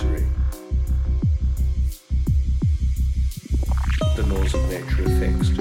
illusory. The laws of nature are fixed.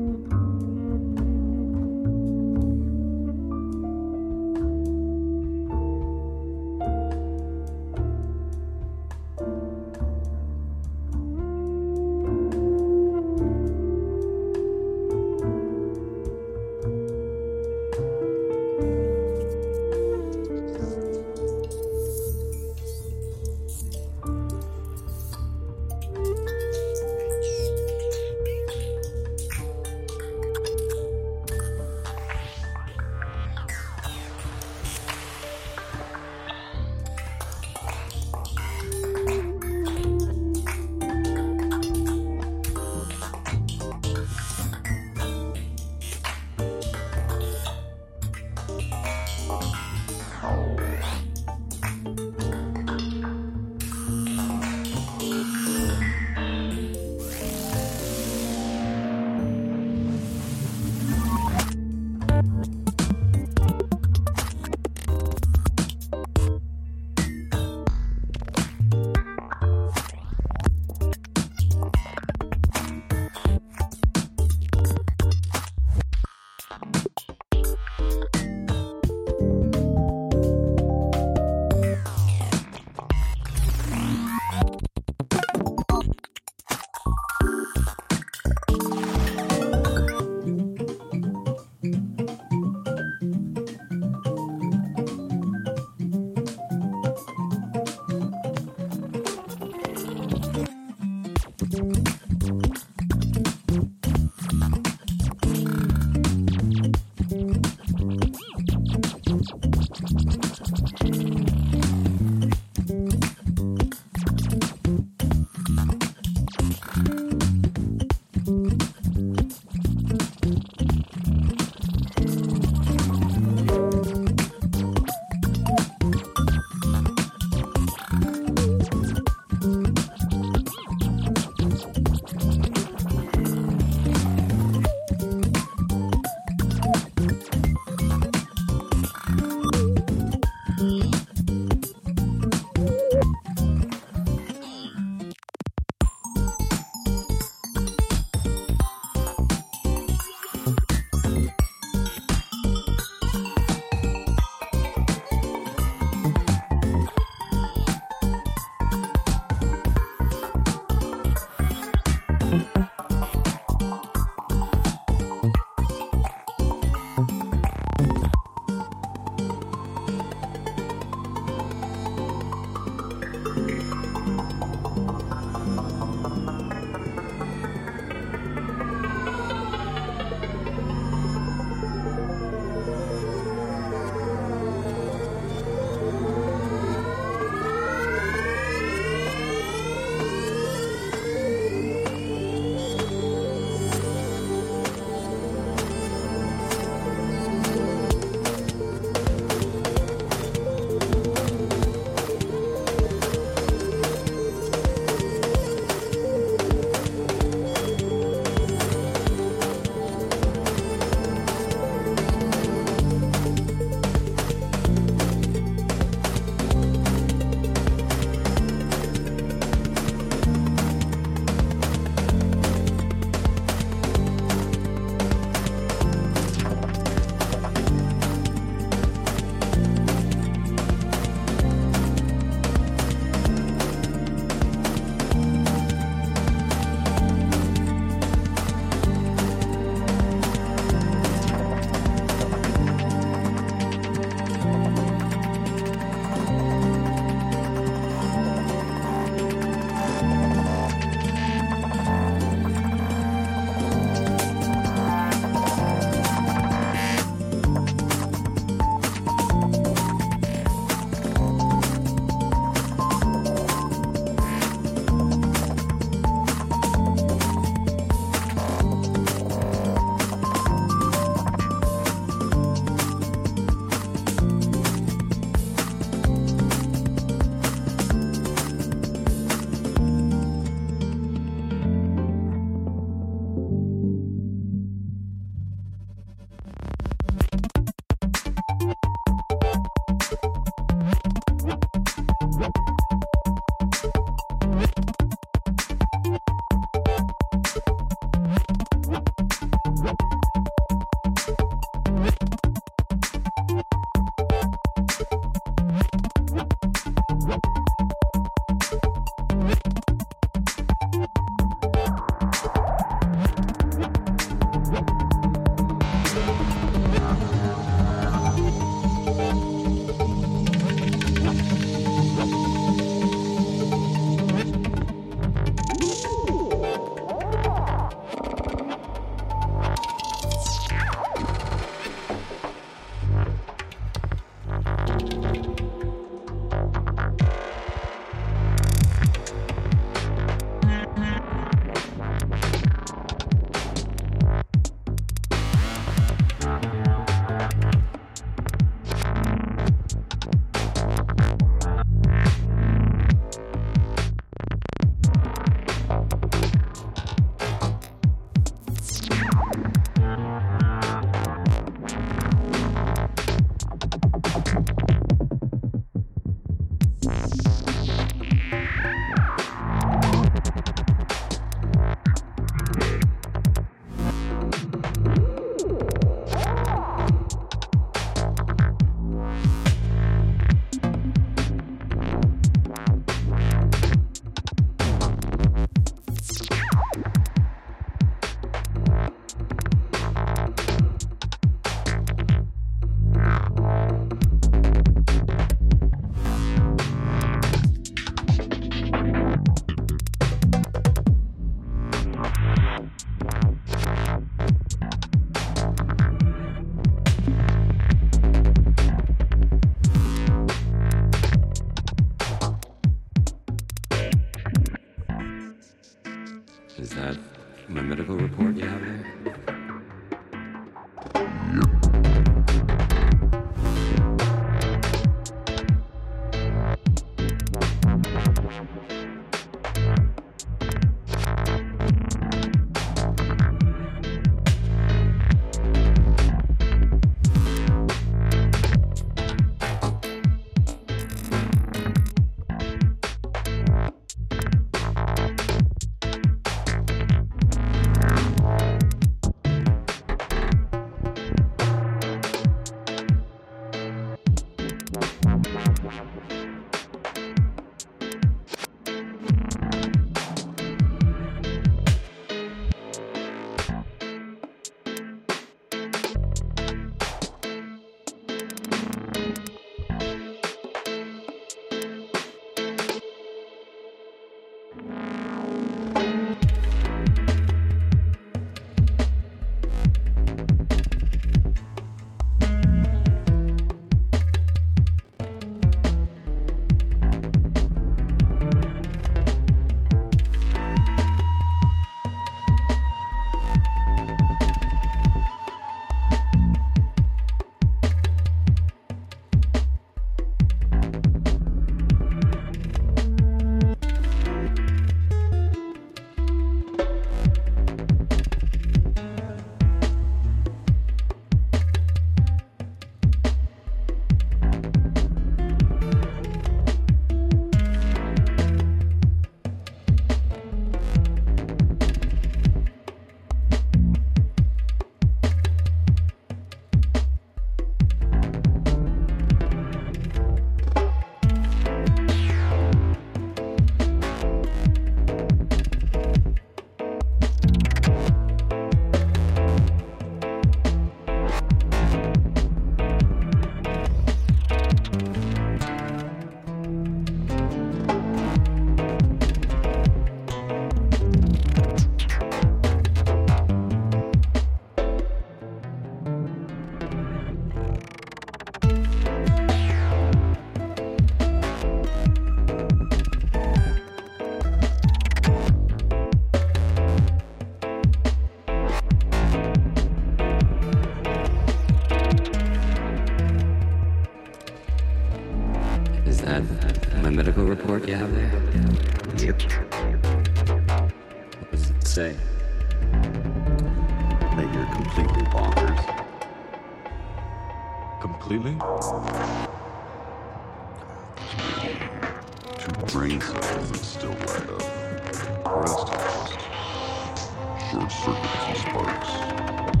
Short circuits and sparks.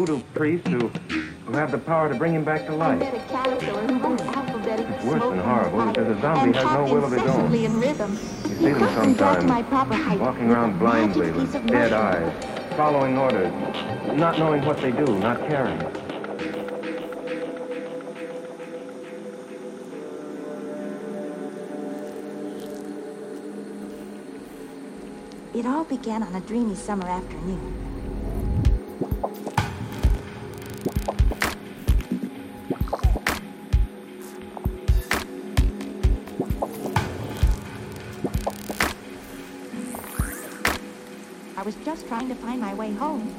Voodoo priest who, who have the power to bring him back to life. met a caterpillar who was alphabetic It's worse than horrible because a zombie has no will of his own. You see them sometimes my proper height walking around blindly with dead eyes, following orders, not knowing what they do, not caring. It all began on a dreamy summer afternoon. Trying to find my way home.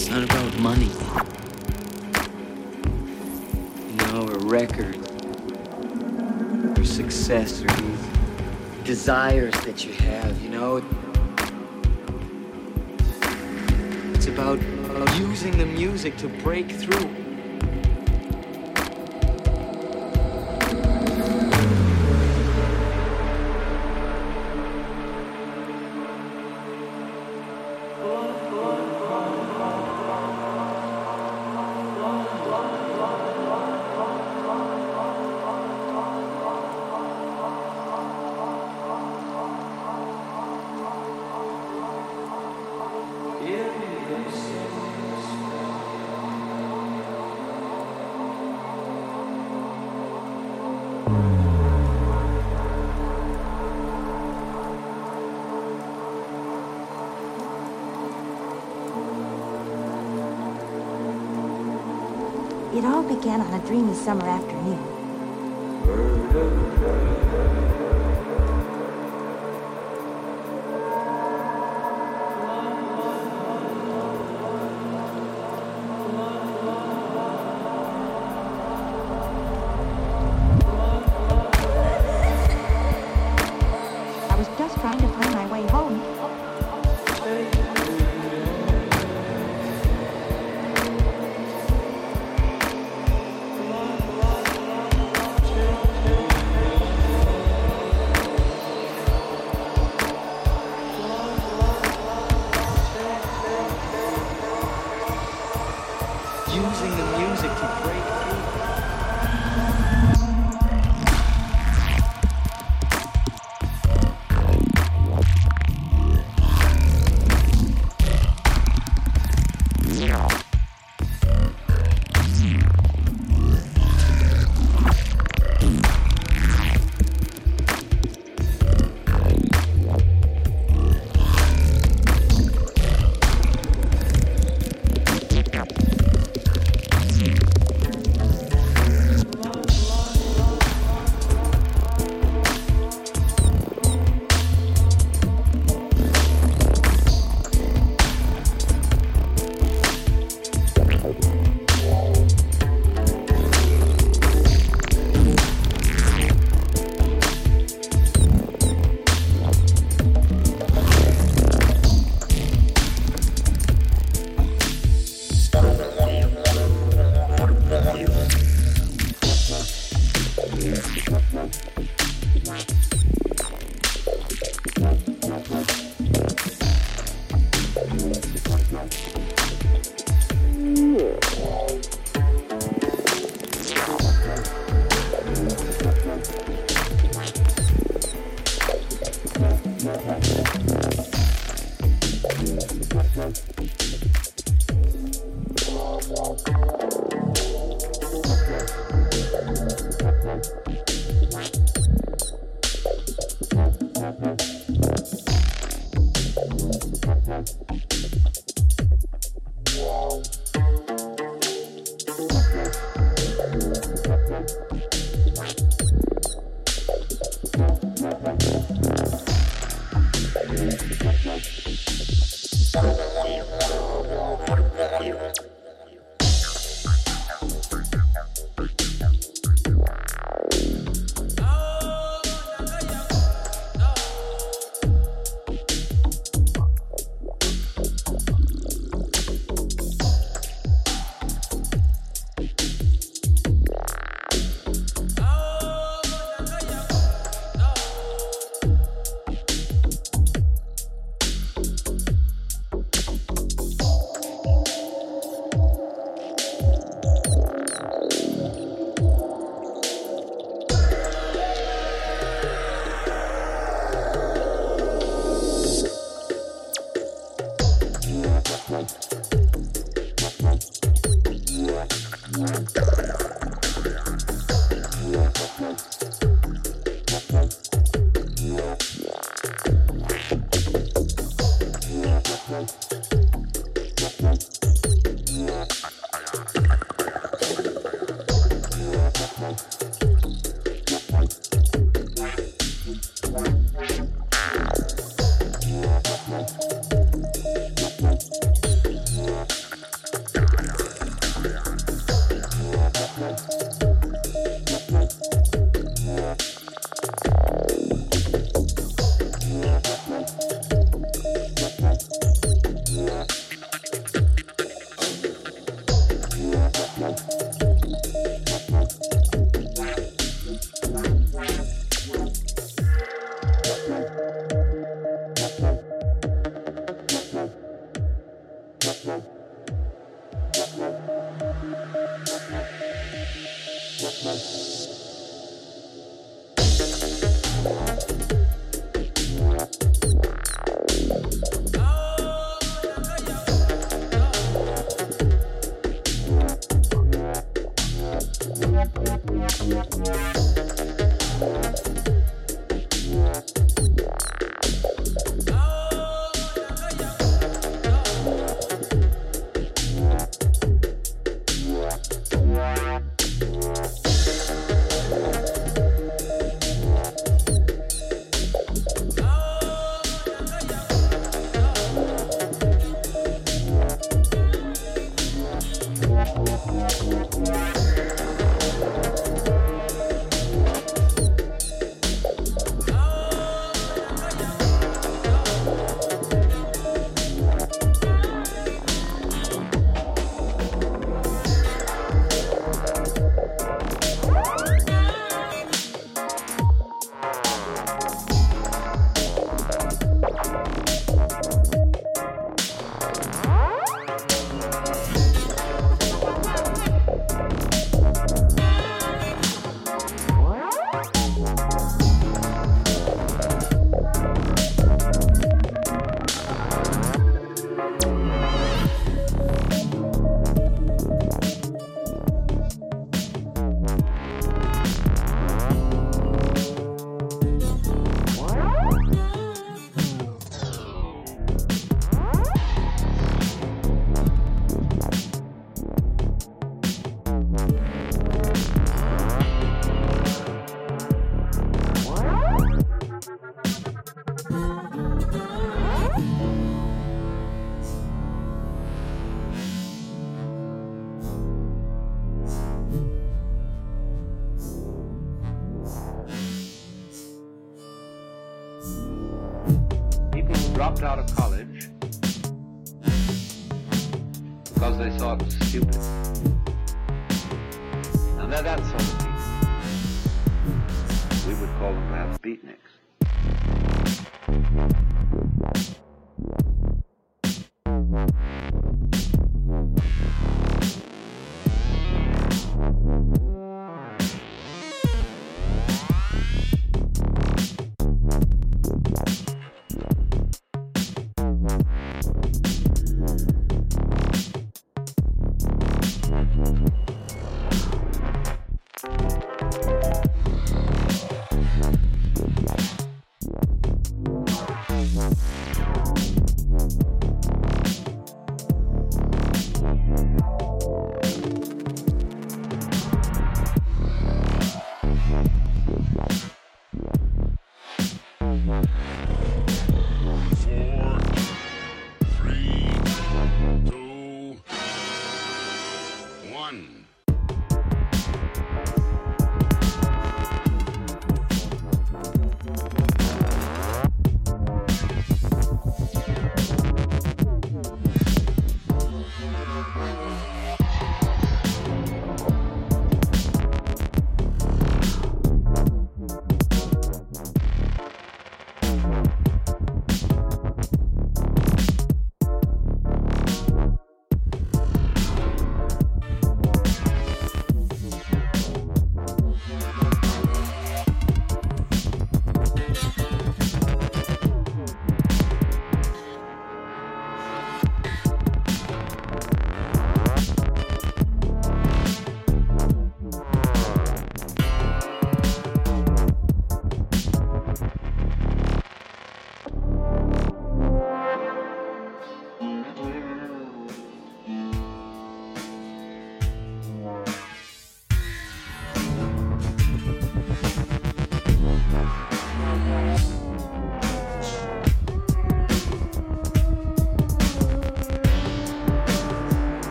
It's not about money. You know, a record, or success, or these desires that you have, you know. It's about uh, using the music to break through. Dreamy summer afternoon.